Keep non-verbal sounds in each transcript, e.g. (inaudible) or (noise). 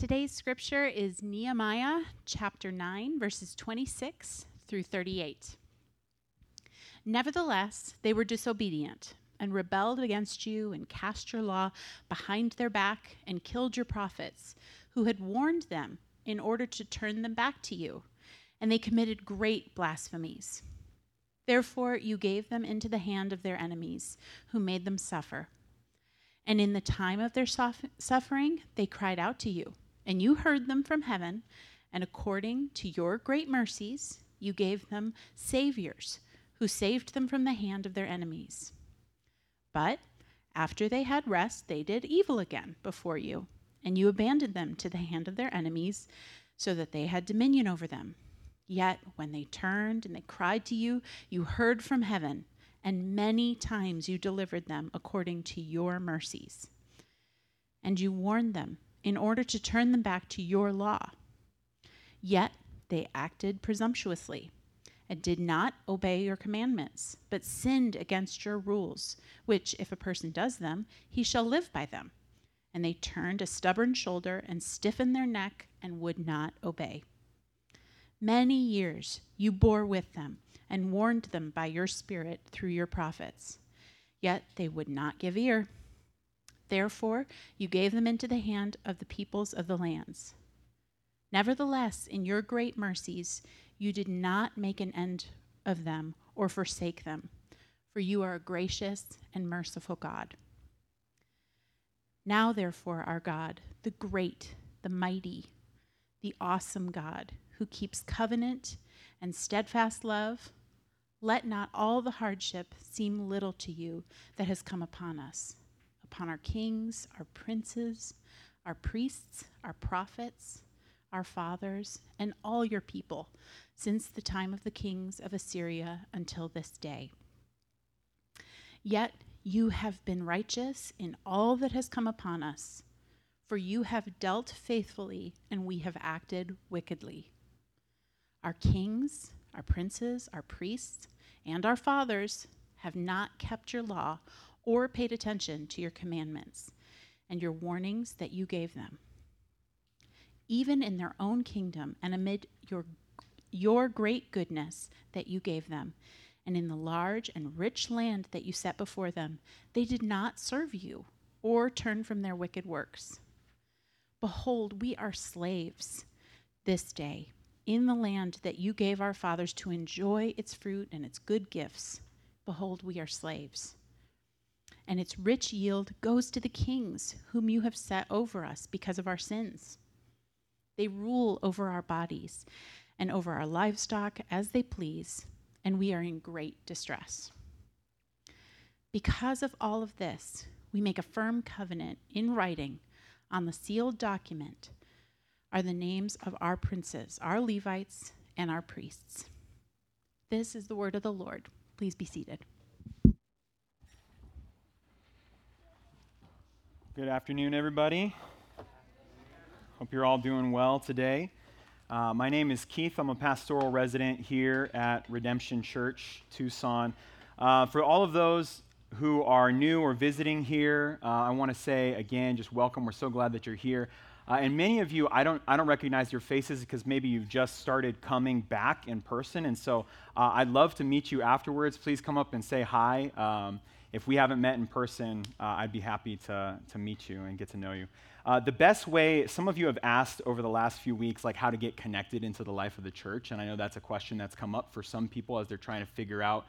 Today's scripture is Nehemiah chapter 9, verses 26 through 38. Nevertheless, they were disobedient and rebelled against you and cast your law behind their back and killed your prophets, who had warned them in order to turn them back to you. And they committed great blasphemies. Therefore, you gave them into the hand of their enemies, who made them suffer. And in the time of their suffering, they cried out to you, and you heard them from heaven, and according to your great mercies, you gave them saviors who saved them from the hand of their enemies. But after they had rest, they did evil again before you, and you abandoned them to the hand of their enemies, so that they had dominion over them. Yet when they turned and they cried to you, you heard from heaven, and many times you delivered them according to your mercies. And you warned them in order to turn them back to your law. Yet they acted presumptuously and did not obey your commandments, but sinned against your rules, which, if a person does them, he shall live by them. And they turned a stubborn shoulder and stiffened their neck and would not obey. Many years you bore with them and warned them by your Spirit through your prophets. Yet they would not give ear. Therefore, you gave them into the hand of the peoples of the lands. Nevertheless, in your great mercies, you did not make an end of them or forsake them, for you are a gracious and merciful God. Now, therefore, our God, the great, the mighty, the awesome God, who keeps covenant and steadfast love, let not all the hardship seem little to you that has come upon us, upon our kings, our princes, our priests, our prophets our fathers, and all your people, since the time of the kings of Assyria until this day. Yet you have been righteous in all that has come upon us, for you have dealt faithfully, and we have acted wickedly. Our kings, our princes, our priests, and our fathers have not kept your law or paid attention to your commandments and your warnings that you gave them even in their own kingdom and amid your, your great goodness that you gave them. And in the large and rich land that you set before them, they did not serve you or turn from their wicked works. Behold, we are slaves this day in the land that you gave our fathers to enjoy its fruit and its good gifts. Behold, we are slaves. And its rich yield goes to the kings whom you have set over us because of our sins. They rule over our bodies and over our livestock as they please, and we are in great distress. Because of all of this, we make a firm covenant in writing on the sealed document are the names of our princes, our Levites, and our priests. This is the word of the Lord. Please be seated. Good afternoon, everybody. Hope you're all doing well today. Uh, my name is Keith. I'm a pastoral resident here at Redemption Church, Tucson. Uh, for all of those who are new or visiting here, uh, I want to say again, just welcome. We're so glad that you're here. Uh, and many of you, I don't, I don't recognize your faces because maybe you've just started coming back in person. And so uh, I'd love to meet you afterwards. Please come up and say hi. Um, if we haven't met in person, uh, I'd be happy to, to meet you and get to know you. Uh, the best way, some of you have asked over the last few weeks, like how to get connected into the life of the church. And I know that's a question that's come up for some people as they're trying to figure out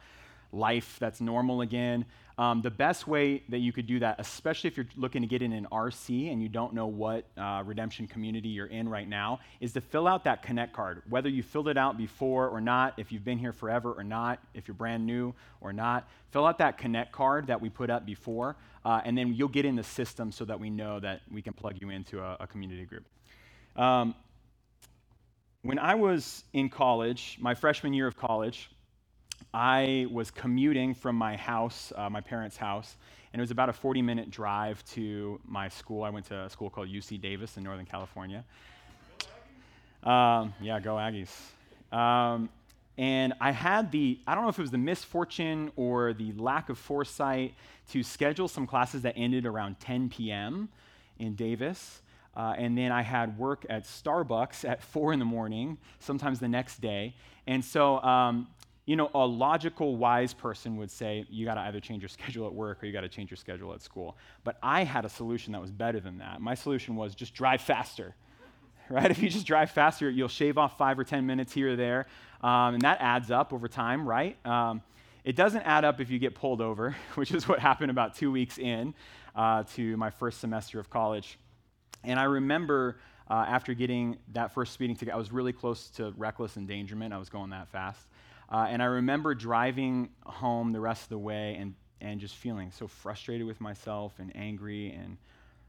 life that's normal again. Um, the best way that you could do that, especially if you're looking to get in an RC and you don't know what uh, redemption community you're in right now, is to fill out that Connect card. Whether you filled it out before or not, if you've been here forever or not, if you're brand new or not, fill out that Connect card that we put up before, uh, and then you'll get in the system so that we know that we can plug you into a, a community group. Um, when I was in college, my freshman year of college, I was commuting from my house, uh, my parents' house, and it was about a 40 minute drive to my school. I went to a school called UC Davis in Northern California. Um, yeah, go Aggies. Um, and I had the, I don't know if it was the misfortune or the lack of foresight to schedule some classes that ended around 10 p.m. in Davis. Uh, and then I had work at Starbucks at four in the morning, sometimes the next day. And so, um, you know, a logical, wise person would say, you got to either change your schedule at work or you got to change your schedule at school. But I had a solution that was better than that. My solution was just drive faster, (laughs) right? If you just drive faster, you'll shave off five or 10 minutes here or there. Um, and that adds up over time, right? Um, it doesn't add up if you get pulled over, (laughs) which is what happened about two weeks in uh, to my first semester of college. And I remember uh, after getting that first speeding ticket, I was really close to reckless endangerment. I was going that fast. Uh, and I remember driving home the rest of the way and, and just feeling so frustrated with myself and angry, and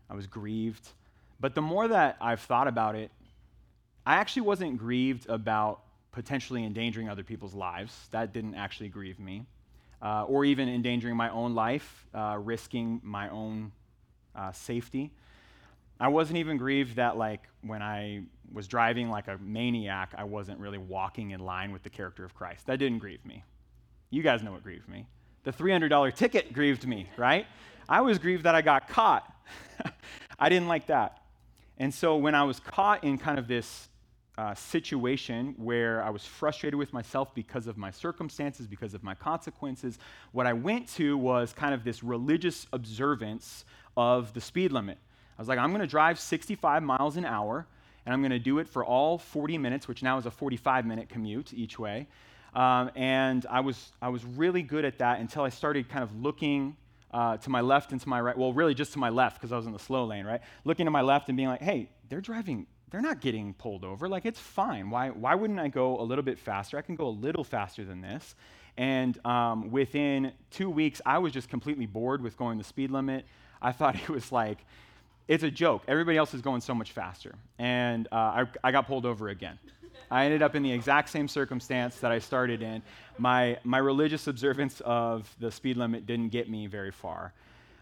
I was grieved. But the more that I've thought about it, I actually wasn't grieved about potentially endangering other people's lives. That didn't actually grieve me. Uh, or even endangering my own life, uh, risking my own uh, safety. I wasn't even grieved that, like, when I was driving like a maniac, I wasn't really walking in line with the character of Christ. That didn't grieve me. You guys know what grieved me. The $300 ticket grieved me, right? I was grieved that I got caught. (laughs) I didn't like that. And so when I was caught in kind of this uh, situation where I was frustrated with myself because of my circumstances, because of my consequences, what I went to was kind of this religious observance of the speed limit. I was like, I'm going to drive 65 miles an hour, and I'm going to do it for all 40 minutes, which now is a 45 minute commute each way. Um, and I was, I was really good at that until I started kind of looking uh, to my left and to my right. Well, really just to my left because I was in the slow lane, right? Looking to my left and being like, hey, they're driving, they're not getting pulled over. Like, it's fine. Why, why wouldn't I go a little bit faster? I can go a little faster than this. And um, within two weeks, I was just completely bored with going the speed limit. I thought (laughs) it was like, it's a joke. Everybody else is going so much faster. And uh, I, I got pulled over again. I ended up in the exact same circumstance that I started in. My, my religious observance of the speed limit didn't get me very far.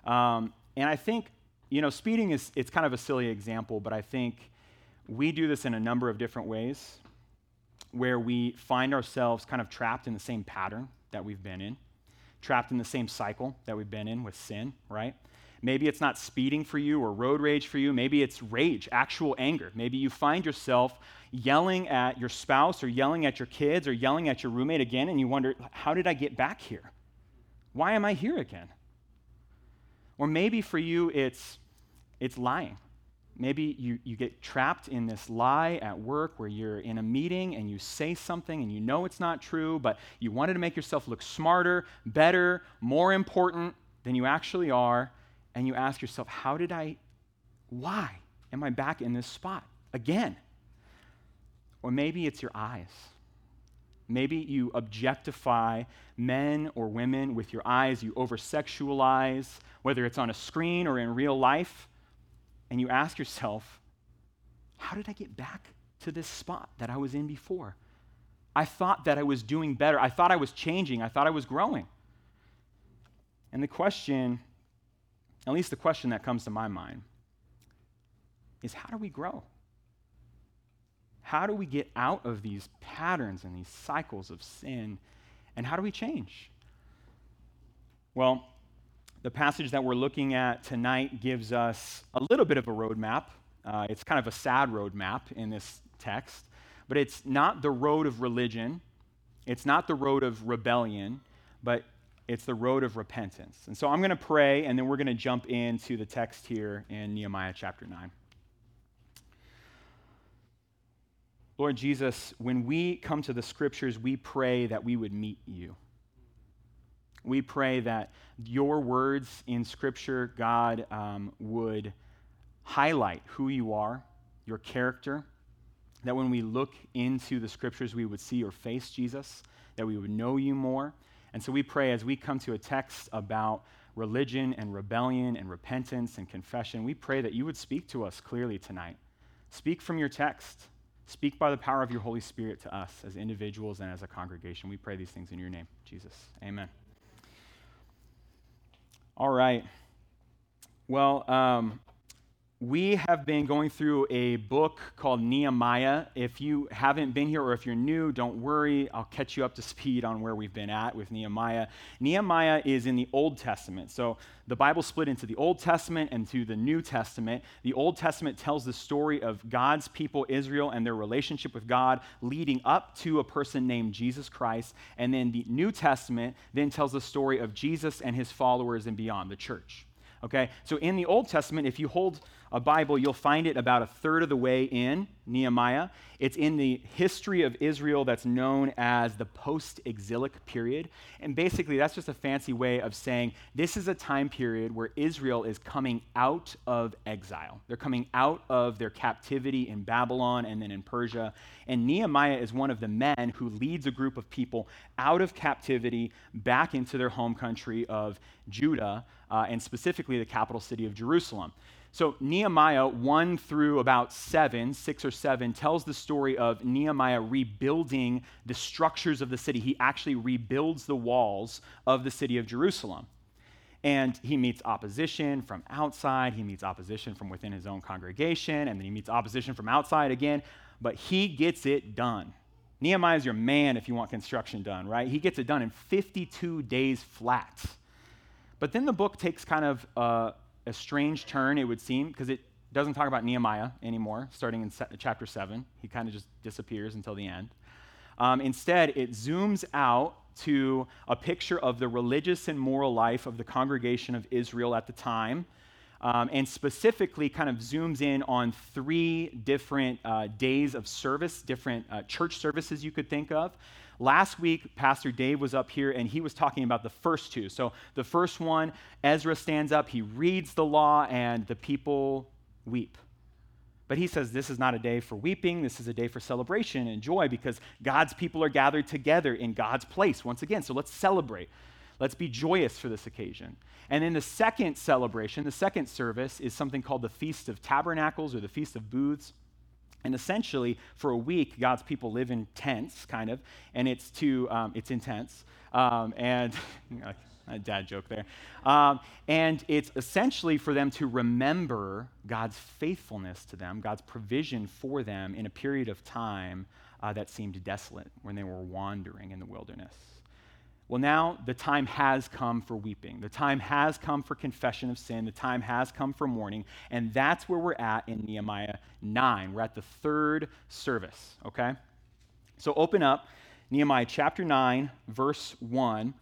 Um, and I think, you know, speeding is it's kind of a silly example, but I think we do this in a number of different ways where we find ourselves kind of trapped in the same pattern that we've been in, trapped in the same cycle that we've been in with sin, right? Maybe it's not speeding for you or road rage for you. Maybe it's rage, actual anger. Maybe you find yourself yelling at your spouse or yelling at your kids or yelling at your roommate again, and you wonder, how did I get back here? Why am I here again? Or maybe for you, it's, it's lying. Maybe you, you get trapped in this lie at work where you're in a meeting and you say something and you know it's not true, but you wanted to make yourself look smarter, better, more important than you actually are and you ask yourself, how did I, why am I back in this spot again? Or maybe it's your eyes. Maybe you objectify men or women with your eyes, you over sexualize, whether it's on a screen or in real life, and you ask yourself, how did I get back to this spot that I was in before? I thought that I was doing better. I thought I was changing. I thought I was growing. And the question at least the question that comes to my mind, is how do we grow? How do we get out of these patterns and these cycles of sin? And how do we change? Well, the passage that we're looking at tonight gives us a little bit of a roadmap. Uh, it's kind of a sad roadmap in this text, but it's not the road of religion, it's not the road of rebellion, but it's the road of repentance. And so I'm going to pray, and then we're going to jump into the text here in Nehemiah chapter 9. Lord Jesus, when we come to the scriptures, we pray that we would meet you. We pray that your words in scripture, God, um, would highlight who you are, your character, that when we look into the scriptures, we would see your face, Jesus, that we would know you more, and so we pray as we come to a text about religion and rebellion and repentance and confession, we pray that you would speak to us clearly tonight. Speak from your text. Speak by the power of your Holy Spirit to us as individuals and as a congregation. We pray these things in your name, Jesus. Amen. All right. Well, um, we have been going through a book called Nehemiah. If you haven't been here or if you're new, don't worry. I'll catch you up to speed on where we've been at with Nehemiah. Nehemiah is in the Old Testament. So the Bible split into the Old Testament and to the New Testament. The Old Testament tells the story of God's people, Israel, and their relationship with God leading up to a person named Jesus Christ. And then the New Testament then tells the story of Jesus and his followers and beyond, the church. Okay? So in the Old Testament, if you hold a Bible, you'll find it about a third of the way in Nehemiah. It's in the history of Israel that's known as the post exilic period. And basically, that's just a fancy way of saying this is a time period where Israel is coming out of exile. They're coming out of their captivity in Babylon and then in Persia. And Nehemiah is one of the men who leads a group of people out of captivity back into their home country of Judah, uh, and specifically the capital city of Jerusalem. So, Nehemiah 1 through about 7, 6 or 7, tells the story of Nehemiah rebuilding the structures of the city. He actually rebuilds the walls of the city of Jerusalem. And he meets opposition from outside, he meets opposition from within his own congregation, and then he meets opposition from outside again, but he gets it done. Nehemiah is your man if you want construction done, right? He gets it done in 52 days flat. But then the book takes kind of uh, a strange turn, it would seem, because it doesn't talk about Nehemiah anymore, starting in se- chapter 7. He kind of just disappears until the end. Um, instead, it zooms out to a picture of the religious and moral life of the congregation of Israel at the time, um, and specifically kind of zooms in on three different uh, days of service, different uh, church services you could think of. Last week, Pastor Dave was up here and he was talking about the first two. So, the first one, Ezra stands up, he reads the law, and the people weep. But he says this is not a day for weeping, this is a day for celebration and joy because God's people are gathered together in God's place once again. So, let's celebrate. Let's be joyous for this occasion. And then the second celebration, the second service, is something called the Feast of Tabernacles or the Feast of Booths. And essentially, for a week, God's people live in tents, kind of, and it's to um, it's intense. Um, and (laughs) a dad joke there. Um, and it's essentially for them to remember God's faithfulness to them, God's provision for them in a period of time uh, that seemed desolate when they were wandering in the wilderness. Well, now the time has come for weeping. The time has come for confession of sin. The time has come for mourning. And that's where we're at in Nehemiah 9. We're at the third service, okay? So open up Nehemiah chapter 9, verse 1.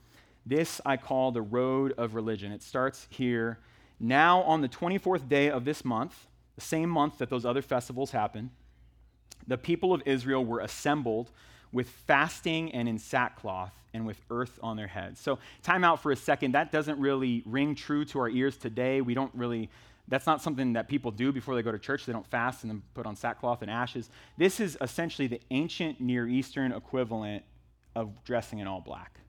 This I call the road of religion. It starts here. Now, on the 24th day of this month, the same month that those other festivals happen, the people of Israel were assembled with fasting and in sackcloth and with earth on their heads. So, time out for a second. That doesn't really ring true to our ears today. We don't really, that's not something that people do before they go to church. They don't fast and then put on sackcloth and ashes. This is essentially the ancient Near Eastern equivalent of dressing in all black.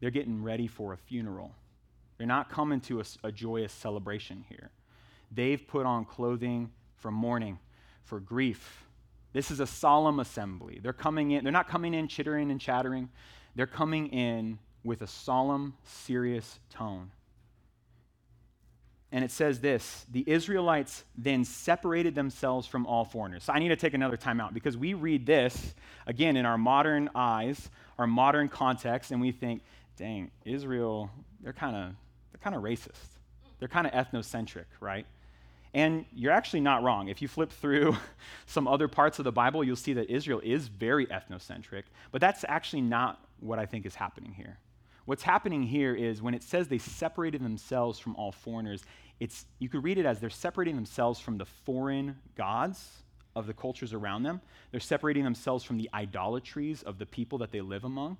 They're getting ready for a funeral. They're not coming to a, a joyous celebration here. They've put on clothing for mourning, for grief. This is a solemn assembly. They're coming in, they're not coming in chittering and chattering. They're coming in with a solemn, serious tone. And it says this the Israelites then separated themselves from all foreigners. So I need to take another time out because we read this, again, in our modern eyes, our modern context, and we think, dang, Israel, they're kind of they're kind of racist. They're kind of ethnocentric, right? And you're actually not wrong. If you flip through (laughs) some other parts of the Bible, you'll see that Israel is very ethnocentric, but that's actually not what I think is happening here. What's happening here is when it says they separated themselves from all foreigners, it's, you could read it as they're separating themselves from the foreign gods of the cultures around them. They're separating themselves from the idolatries of the people that they live among.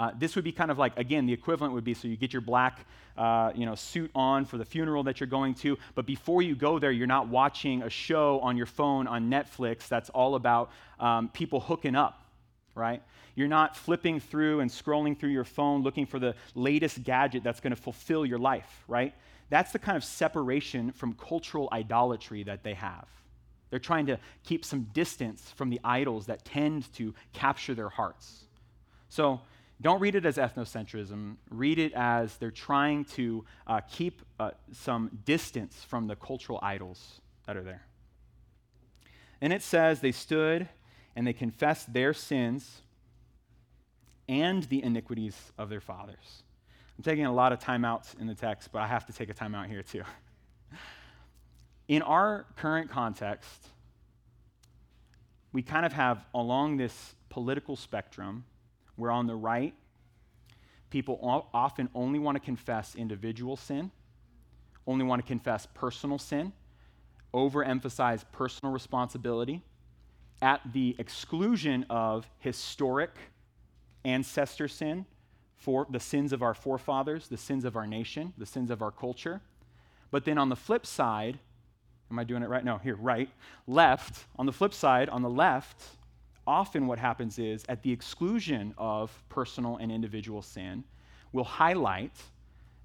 Uh, this would be kind of like, again, the equivalent would be so you get your black uh, you know, suit on for the funeral that you're going to, but before you go there, you're not watching a show on your phone on Netflix that's all about um, people hooking up, right? You're not flipping through and scrolling through your phone looking for the latest gadget that's going to fulfill your life, right? That's the kind of separation from cultural idolatry that they have. They're trying to keep some distance from the idols that tend to capture their hearts. So don't read it as ethnocentrism. Read it as they're trying to uh, keep uh, some distance from the cultural idols that are there. And it says they stood and they confessed their sins and the iniquities of their fathers. I'm taking a lot of timeouts in the text, but I have to take a timeout here too. (laughs) In our current context, we kind of have along this political spectrum where on the right, people often only want to confess individual sin, only want to confess personal sin, overemphasize personal responsibility at the exclusion of historic ancestor sin, for the sins of our forefathers, the sins of our nation, the sins of our culture. But then on the flip side, am I doing it right? No, here, right. Left, on the flip side, on the left, often what happens is at the exclusion of personal and individual sin, we'll highlight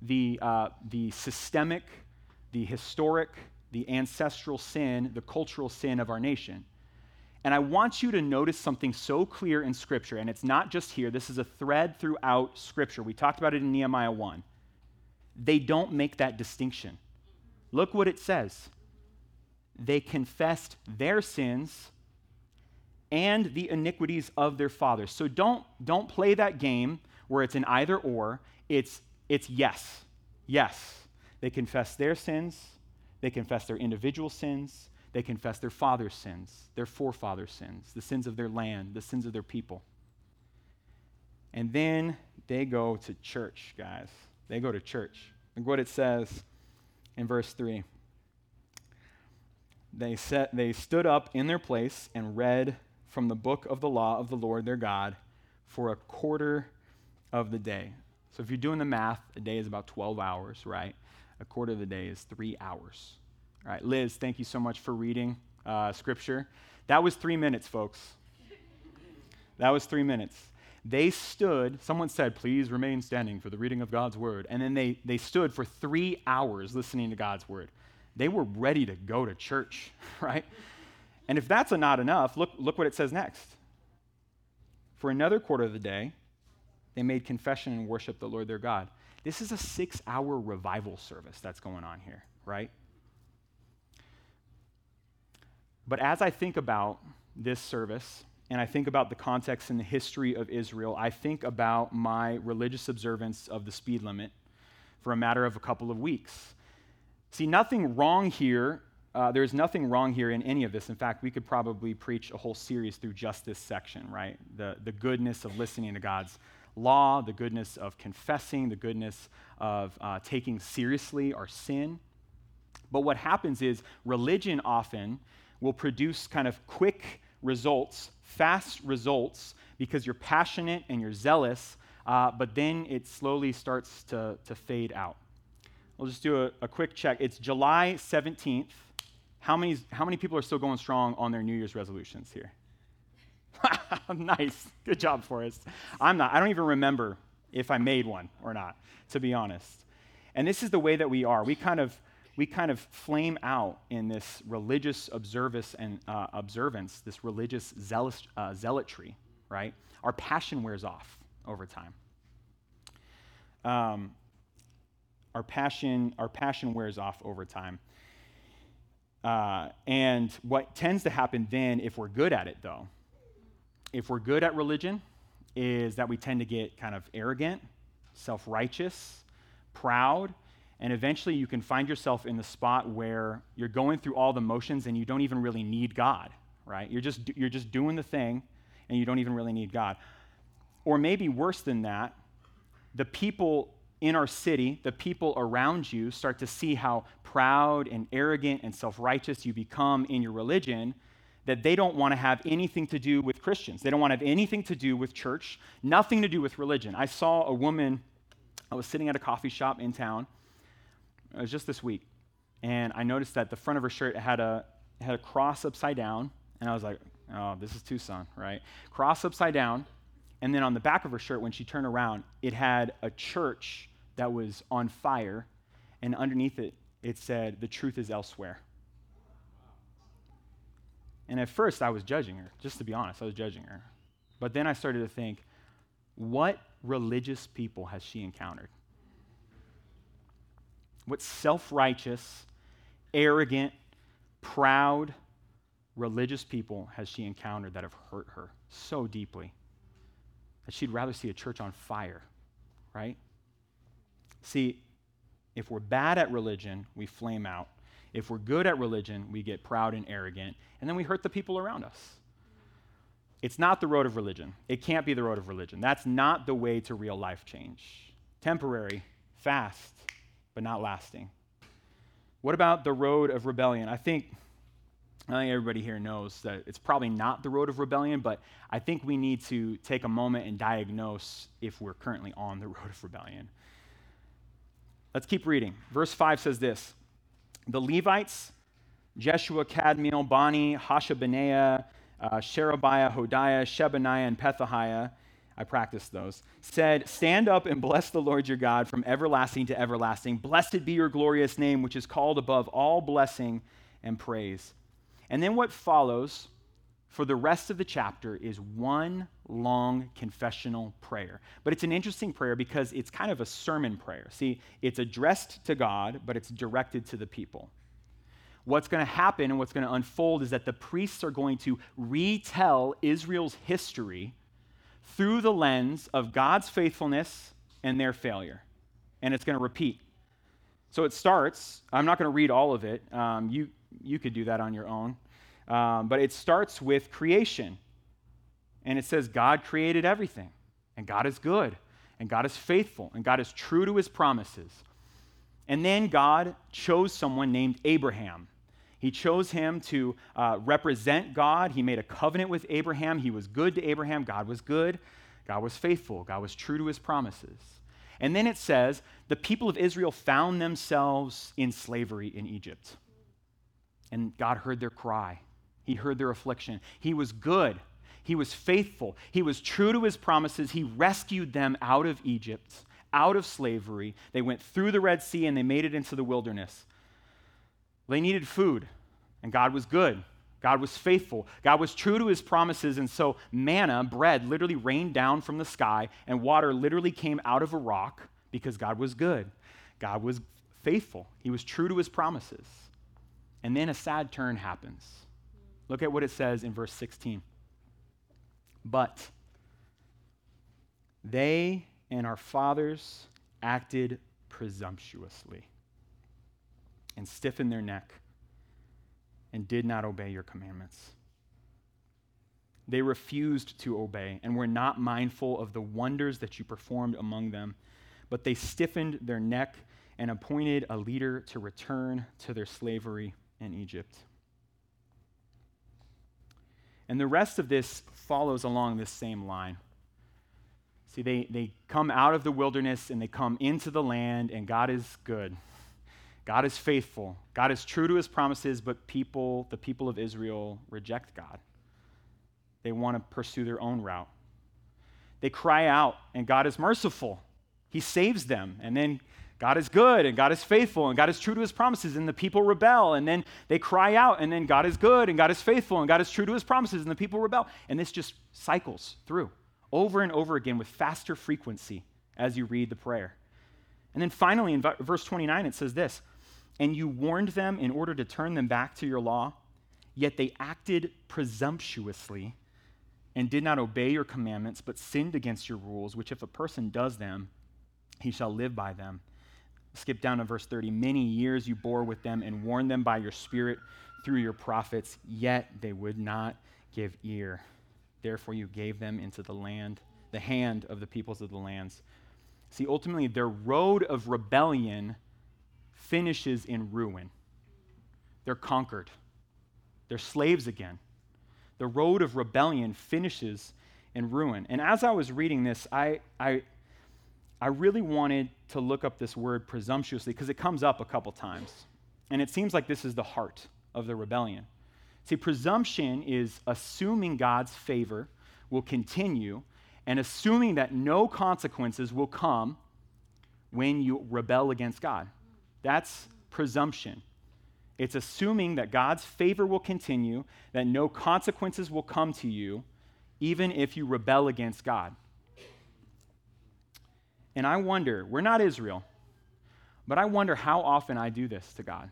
the, uh, the systemic, the historic, the ancestral sin, the cultural sin of our nation. And I want you to notice something so clear in Scripture, and it's not just here, this is a thread throughout Scripture. We talked about it in Nehemiah 1. They don't make that distinction. Look what it says they confessed their sins and the iniquities of their fathers. So don't, don't play that game where it's an either or, it's, it's yes. Yes. They confess their sins, they confess their individual sins, they confess their father's sins, their forefathers' sins, the sins of their land, the sins of their people. And then they go to church, guys. They go to church. Look what it says in verse 3. They, set, they stood up in their place and read from the book of the law of the Lord their God for a quarter of the day. So if you're doing the math, a day is about 12 hours, right? A quarter of the day is three hours. All right, Liz, thank you so much for reading uh, scripture. That was three minutes, folks. That was three minutes. They stood, someone said, please remain standing for the reading of God's word. And then they, they stood for three hours listening to God's word. They were ready to go to church, (laughs) right? And if that's not enough, look, look what it says next. For another quarter of the day, they made confession and worshiped the Lord their God. This is a six hour revival service that's going on here, right? But as I think about this service, and I think about the context and the history of Israel, I think about my religious observance of the speed limit for a matter of a couple of weeks. See, nothing wrong here. Uh, there's nothing wrong here in any of this. In fact, we could probably preach a whole series through just this section, right? The, the goodness of listening to God's law, the goodness of confessing, the goodness of uh, taking seriously our sin. But what happens is religion often will produce kind of quick results, fast results, because you're passionate and you're zealous, uh, but then it slowly starts to, to fade out. We'll just do a, a quick check. It's July 17th. How many, how many people are still going strong on their New Year's resolutions here? (laughs) nice. Good job, Forrest. I'm not. I don't even remember if I made one or not, to be honest. And this is the way that we are. We kind of we kind of flame out in this religious observance and uh, observance, this religious zealous, uh, zealotry, right? Our passion wears off over time. Um, our passion, our passion wears off over time. Uh, and what tends to happen then, if we're good at it, though, if we're good at religion, is that we tend to get kind of arrogant, self righteous, proud, and eventually you can find yourself in the spot where you're going through all the motions and you don't even really need God, right? You're just, you're just doing the thing and you don't even really need God. Or maybe worse than that, the people in our city, the people around you, start to see how proud and arrogant and self righteous you become in your religion that they don't want to have anything to do with Christians. They don't want to have anything to do with church, nothing to do with religion. I saw a woman, I was sitting at a coffee shop in town, it was just this week. And I noticed that the front of her shirt had a, had a cross upside down. And I was like, oh, this is Tucson, right? Cross upside down. And then on the back of her shirt, when she turned around, it had a church that was on fire. And underneath it, it said, the truth is elsewhere. And at first, I was judging her, just to be honest, I was judging her. But then I started to think, what religious people has she encountered? what self righteous, arrogant, proud, religious people has she encountered that have hurt her so deeply that she'd rather see a church on fire, right? See, if we're bad at religion, we flame out. If we're good at religion, we get proud and arrogant, and then we hurt the people around us. It's not the road of religion. It can't be the road of religion. That's not the way to real life change. Temporary, fast, but not lasting. What about the road of rebellion? I think I think everybody here knows that it's probably not the road of rebellion, but I think we need to take a moment and diagnose if we're currently on the (laughs) road of rebellion. Let's keep reading. Verse 5 says this The Levites, Jeshua, Kadmiel, Bani, Hashabneiah, uh, Sherebiah, Hodiah, Shebaniah, and Pethahiah, I practiced those, said, Stand up and bless the Lord your God from everlasting to everlasting. Blessed be your glorious name, which is called above all blessing and praise. And then what follows for the rest of the chapter is one long confessional prayer. But it's an interesting prayer because it's kind of a sermon prayer. See, it's addressed to God, but it's directed to the people. What's going to happen and what's going to unfold is that the priests are going to retell Israel's history through the lens of God's faithfulness and their failure. And it's going to repeat. So it starts, I'm not going to read all of it. Um, you, you could do that on your own. Um, but it starts with creation. And it says, God created everything, and God is good, and God is faithful, and God is true to his promises. And then God chose someone named Abraham. He chose him to uh, represent God. He made a covenant with Abraham. He was good to Abraham. God was good. God was faithful. God was true to his promises. And then it says, the people of Israel found themselves in slavery in Egypt. And God heard their cry, He heard their affliction. He was good, He was faithful, He was true to His promises. He rescued them out of Egypt, out of slavery. They went through the Red Sea and they made it into the wilderness. They needed food, and God was good. God was faithful. God was true to his promises. And so, manna, bread, literally rained down from the sky, and water literally came out of a rock because God was good. God was faithful. He was true to his promises. And then a sad turn happens. Look at what it says in verse 16. But they and our fathers acted presumptuously and stiffened their neck and did not obey your commandments. They refused to obey and were not mindful of the wonders that you performed among them, but they stiffened their neck and appointed a leader to return to their slavery in Egypt. And the rest of this follows along this same line. See, they, they come out of the wilderness and they come into the land, and God is good. God is faithful. God is true to his promises, but people, the people of Israel, reject God. They want to pursue their own route. They cry out, and God is merciful. He saves them. And then God is good and God is faithful and God is true to his promises, and the people rebel, and then they cry out, and then God is good and God is faithful and God is true to his promises, and the people rebel. And this just cycles through over and over again with faster frequency as you read the prayer. And then finally, in verse 29, it says this And you warned them in order to turn them back to your law, yet they acted presumptuously and did not obey your commandments, but sinned against your rules, which if a person does them, he shall live by them. Skip down to verse 30. Many years you bore with them and warned them by your spirit through your prophets, yet they would not give ear. Therefore you gave them into the land, the hand of the peoples of the lands. See, ultimately, their road of rebellion finishes in ruin. They're conquered, they're slaves again. The road of rebellion finishes in ruin. And as I was reading this, I, I, I really wanted to look up this word presumptuously because it comes up a couple times. And it seems like this is the heart of the rebellion. See, presumption is assuming God's favor will continue and assuming that no consequences will come when you rebel against God. That's presumption. It's assuming that God's favor will continue, that no consequences will come to you, even if you rebel against God. And I wonder, we're not Israel, but I wonder how often I do this to God.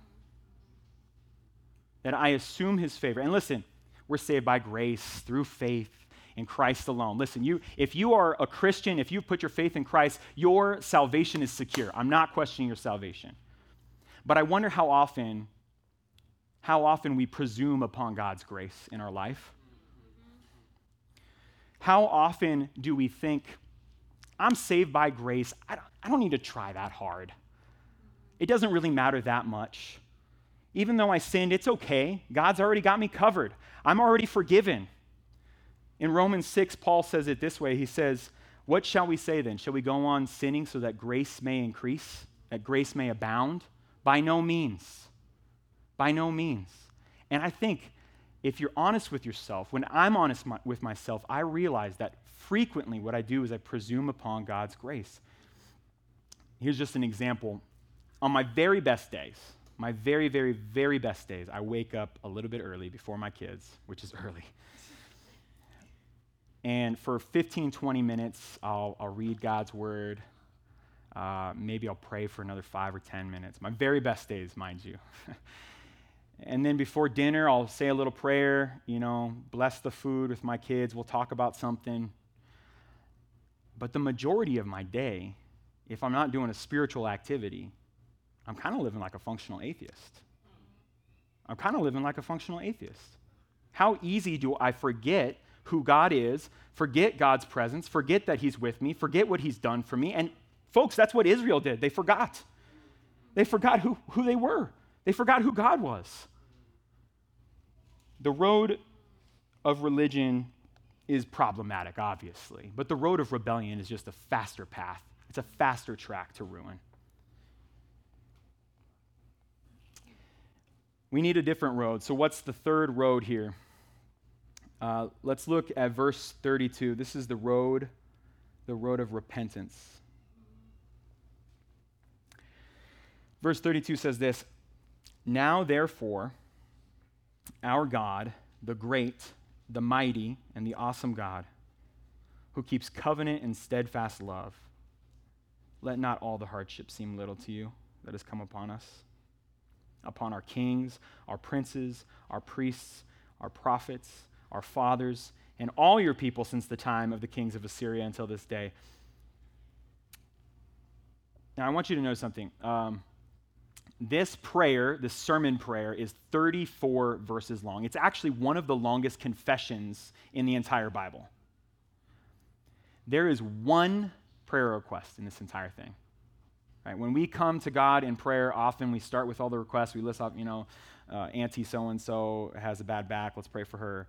that I assume his favor. And listen, we're saved by grace through faith in Christ alone. Listen, you if you are a Christian, if you put your faith in Christ, your salvation is secure. I'm not questioning your salvation. But I wonder how often how often we presume upon God's grace in our life. How often do we think, I'm saved by grace. I don't, I don't need to try that hard. It doesn't really matter that much. Even though I sinned, it's okay. God's already got me covered. I'm already forgiven. In Romans 6, Paul says it this way He says, What shall we say then? Shall we go on sinning so that grace may increase, that grace may abound? By no means. By no means. And I think if you're honest with yourself, when I'm honest my, with myself, I realize that frequently what I do is I presume upon God's grace. Here's just an example. On my very best days, my very, very, very best days, I wake up a little bit early before my kids, which is (laughs) early. And for 15, 20 minutes, I'll, I'll read God's word. Uh, maybe I'll pray for another five or 10 minutes. My very best days, mind you. (laughs) and then before dinner, I'll say a little prayer, you know, bless the food with my kids. We'll talk about something. But the majority of my day, if I'm not doing a spiritual activity, I'm kind of living like a functional atheist. I'm kind of living like a functional atheist. How easy do I forget who God is, forget God's presence, forget that He's with me, forget what He's done for me? And folks, that's what Israel did. They forgot. They forgot who, who they were, they forgot who God was. The road of religion is problematic, obviously, but the road of rebellion is just a faster path. It's a faster track to ruin. We need a different road. So, what's the third road here? Uh, let's look at verse 32. This is the road, the road of repentance. Verse 32 says this Now, therefore, our God, the great, the mighty, and the awesome God, who keeps covenant and steadfast love, let not all the hardships seem little to you that has come upon us upon our kings, our princes, our priests, our prophets, our fathers, and all your people since the time of the kings of Assyria until this day. Now, I want you to know something. Um, this prayer, this sermon prayer, is 34 verses long. It's actually one of the longest confessions in the entire Bible. There is one prayer request in this entire thing. Right? When we come to God in prayer, often we start with all the requests. We list off, you know, uh, Auntie so and so has a bad back. Let's pray for her.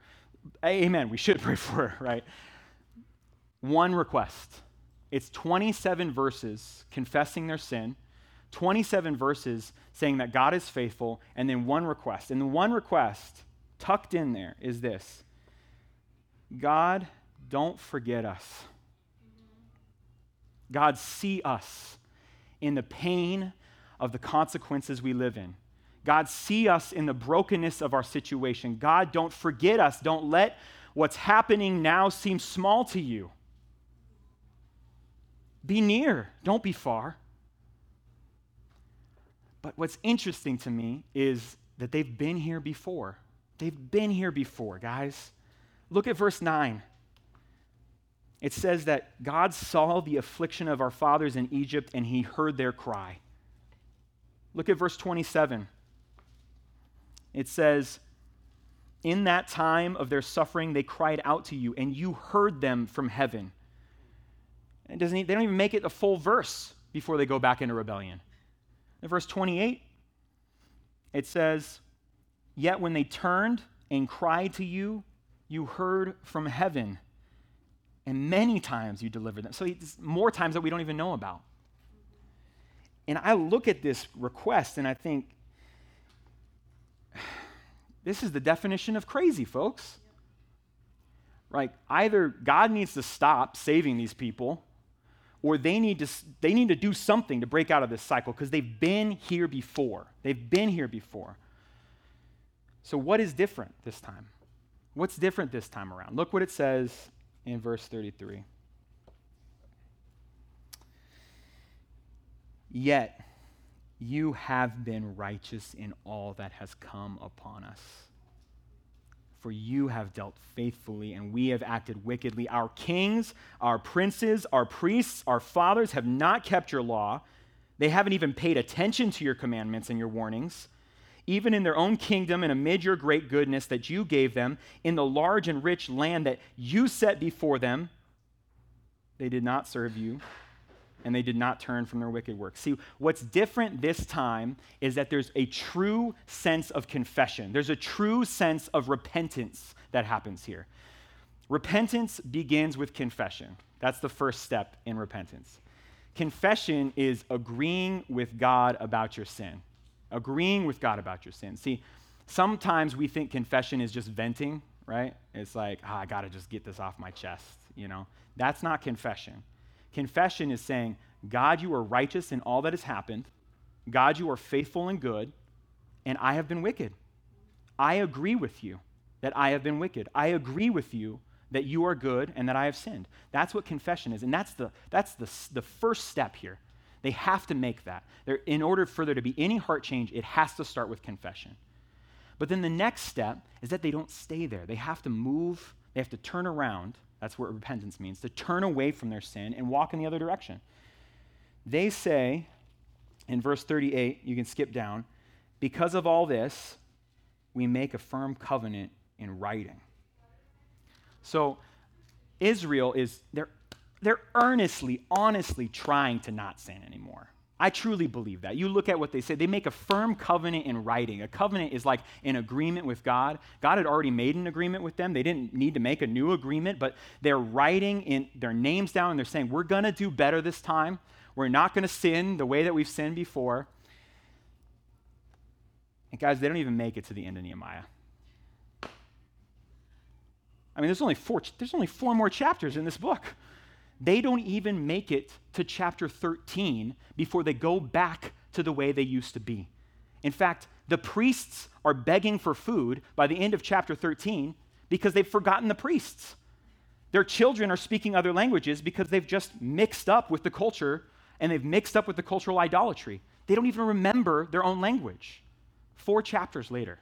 Amen. We should (laughs) pray for her, right? One request. It's 27 verses confessing their sin, 27 verses saying that God is faithful, and then one request. And the one request tucked in there is this God, don't forget us. God, see us in the pain of the consequences we live in. God, see us in the brokenness of our situation. God, don't forget us. Don't let what's happening now seem small to you. Be near, don't be far. But what's interesting to me is that they've been here before. They've been here before, guys. Look at verse 9 it says that God saw the affliction of our fathers in Egypt and he heard their cry. Look at verse 27. It says, In that time of their suffering, they cried out to you, and you heard them from heaven. It doesn't, they don't even make it a full verse before they go back into rebellion. In verse 28, it says, Yet when they turned and cried to you, you heard from heaven and many times you delivered them. So it's more times that we don't even know about. And I look at this request and I think, (sighs) this is the definition of crazy, folks. Right? Either God needs to stop saving these people, or they need to, they need to do something to break out of this cycle because they've been here before. They've been here before. So, what is different this time? What's different this time around? Look what it says in verse 33. Yet you have been righteous in all that has come upon us. For you have dealt faithfully, and we have acted wickedly. Our kings, our princes, our priests, our fathers have not kept your law. They haven't even paid attention to your commandments and your warnings. Even in their own kingdom and amid your great goodness that you gave them, in the large and rich land that you set before them, they did not serve you and they did not turn from their wicked works. See, what's different this time is that there's a true sense of confession, there's a true sense of repentance that happens here. Repentance begins with confession. That's the first step in repentance. Confession is agreeing with God about your sin. Agreeing with God about your sin. See, sometimes we think confession is just venting, right? It's like, oh, I got to just get this off my chest, you know? That's not confession. Confession is saying, God, you are righteous in all that has happened. God, you are faithful and good, and I have been wicked. I agree with you that I have been wicked. I agree with you that you are good and that I have sinned. That's what confession is. And that's the, that's the, the first step here. They have to make that. They're, in order for there to be any heart change, it has to start with confession. But then the next step is that they don't stay there. They have to move, they have to turn around, that's what repentance means to turn away from their sin and walk in the other direction. They say in verse 38, you can skip down, because of all this, we make a firm covenant in writing. So Israel is, they're, they're earnestly, honestly trying to not sin anymore. I truly believe that. You look at what they say, they make a firm covenant in writing. A covenant is like an agreement with God. God had already made an agreement with them. They didn't need to make a new agreement, but they're writing in their names down and they're saying, We're going to do better this time. We're not going to sin the way that we've sinned before. And guys, they don't even make it to the end of Nehemiah. I mean, there's only four, there's only four more chapters in this book. They don't even make it to chapter 13 before they go back to the way they used to be. In fact, the priests are begging for food by the end of chapter 13 because they've forgotten the priests. Their children are speaking other languages because they've just mixed up with the culture and they've mixed up with the cultural idolatry. They don't even remember their own language. Four chapters later.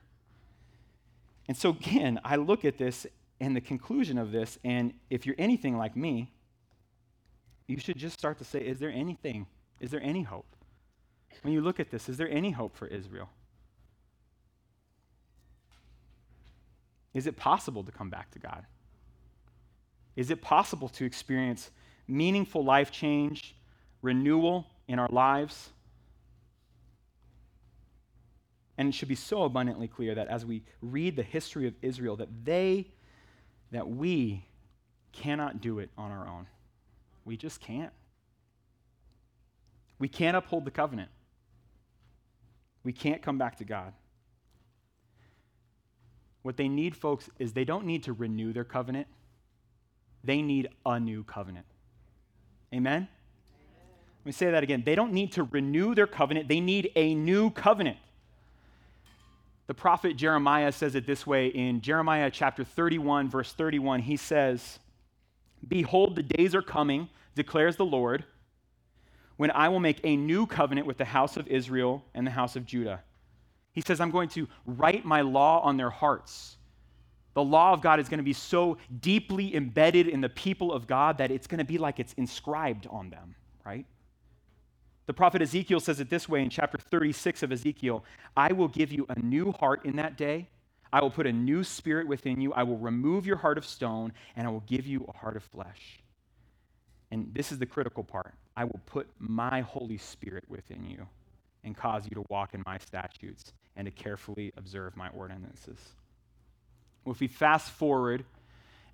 And so, again, I look at this and the conclusion of this, and if you're anything like me, you should just start to say, is there anything? Is there any hope? When you look at this, is there any hope for Israel? Is it possible to come back to God? Is it possible to experience meaningful life change, renewal in our lives? And it should be so abundantly clear that as we read the history of Israel, that they, that we cannot do it on our own. We just can't. We can't uphold the covenant. We can't come back to God. What they need, folks, is they don't need to renew their covenant, they need a new covenant. Amen? Let me say that again. They don't need to renew their covenant, they need a new covenant. The prophet Jeremiah says it this way in Jeremiah chapter 31, verse 31. He says, Behold, the days are coming, declares the Lord, when I will make a new covenant with the house of Israel and the house of Judah. He says, I'm going to write my law on their hearts. The law of God is going to be so deeply embedded in the people of God that it's going to be like it's inscribed on them, right? The prophet Ezekiel says it this way in chapter 36 of Ezekiel I will give you a new heart in that day I will put a new spirit within you. I will remove your heart of stone, and I will give you a heart of flesh. And this is the critical part I will put my Holy Spirit within you and cause you to walk in my statutes and to carefully observe my ordinances. Well, if we fast forward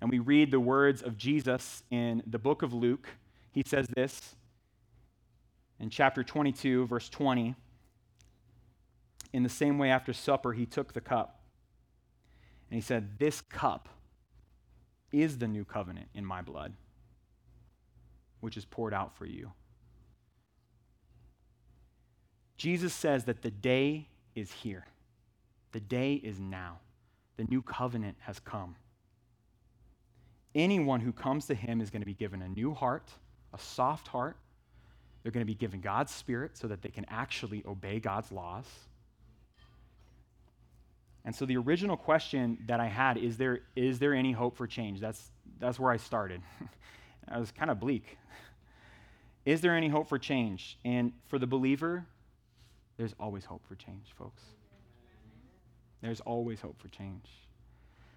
and we read the words of Jesus in the book of Luke, he says this in chapter 22, verse 20. In the same way, after supper, he took the cup. And he said, This cup is the new covenant in my blood, which is poured out for you. Jesus says that the day is here. The day is now. The new covenant has come. Anyone who comes to him is going to be given a new heart, a soft heart, They're going to be given God's Spirit so that they can actually obey God's laws. And so the original question that I had is there, is there any hope for change? That's, that's where I started. (laughs) I was kind of bleak. Is there any hope for change? And for the believer, there's always hope for change, folks. There's always hope for change.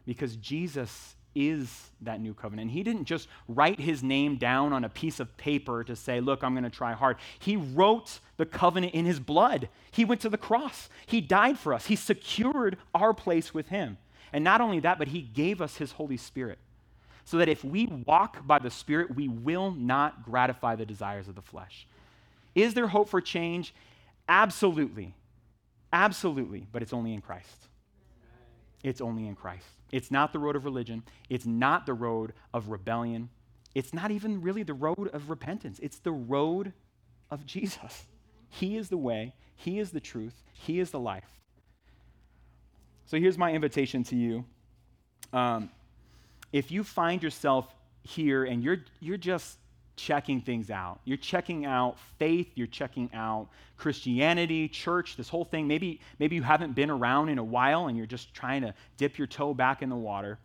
Because Jesus is that new covenant. He didn't just write his name down on a piece of paper to say, Look, I'm going to try hard. He wrote the covenant in his blood. He went to the cross. He died for us. He secured our place with him. And not only that, but he gave us his Holy Spirit. So that if we walk by the Spirit, we will not gratify the desires of the flesh. Is there hope for change? Absolutely. Absolutely. But it's only in Christ. It's only in Christ. It's not the road of religion. It's not the road of rebellion. It's not even really the road of repentance. It's the road of Jesus. He is the way, He is the truth, He is the life. So here's my invitation to you. Um, if you find yourself here and you're, you're just checking things out. You're checking out faith, you're checking out Christianity, church, this whole thing. Maybe, maybe you haven't been around in a while and you're just trying to dip your toe back in the water.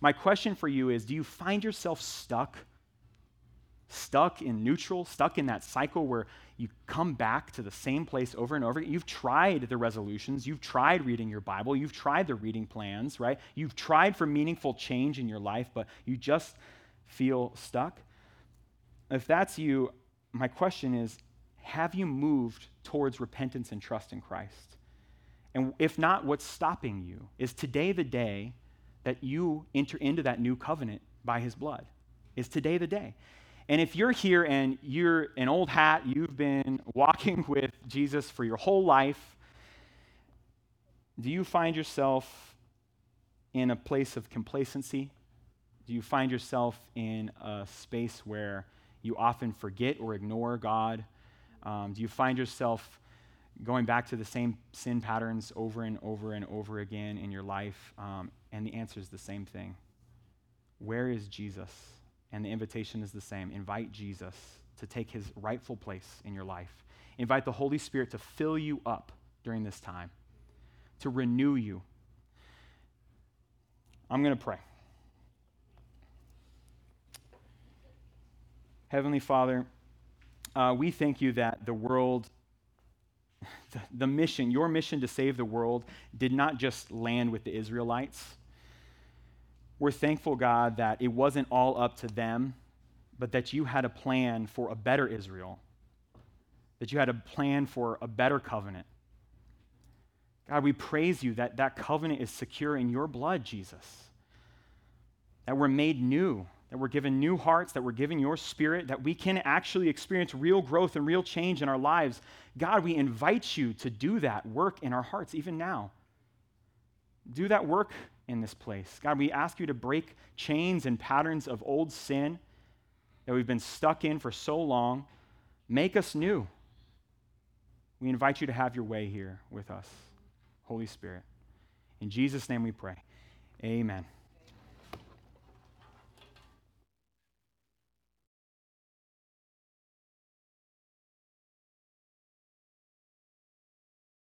My question for you is do you find yourself stuck? Stuck in neutral, stuck in that cycle where you come back to the same place over and over again. You've tried the resolutions, you've tried reading your Bible, you've tried the reading plans, right? You've tried for meaningful change in your life, but you just feel stuck. If that's you, my question is have you moved towards repentance and trust in Christ? And if not, what's stopping you? Is today the day that you enter into that new covenant by his blood? Is today the day? And if you're here and you're an old hat, you've been walking (laughs) with Jesus for your whole life, do you find yourself in a place of complacency? Do you find yourself in a space where you often forget or ignore God? Um, do you find yourself going back to the same sin patterns over and over and over again in your life? Um, and the answer is the same thing Where is Jesus? And the invitation is the same invite Jesus to take his rightful place in your life. Invite the Holy Spirit to fill you up during this time, to renew you. I'm going to pray. Heavenly Father, uh, we thank you that the world, (laughs) the, the mission, your mission to save the world, did not just land with the Israelites. We're thankful, God, that it wasn't all up to them, but that you had a plan for a better Israel, that you had a plan for a better covenant. God, we praise you that that covenant is secure in your blood, Jesus, that we're made new that we're given new hearts, that we're given your spirit, that we can actually experience real growth and real change in our lives. God, we invite you to do that work in our hearts, even now. Do that work in this place. God, we ask you to break chains and patterns of old sin that we've been stuck in for so long. Make us new. We invite you to have your way here with us, Holy Spirit. In Jesus' name we pray. Amen.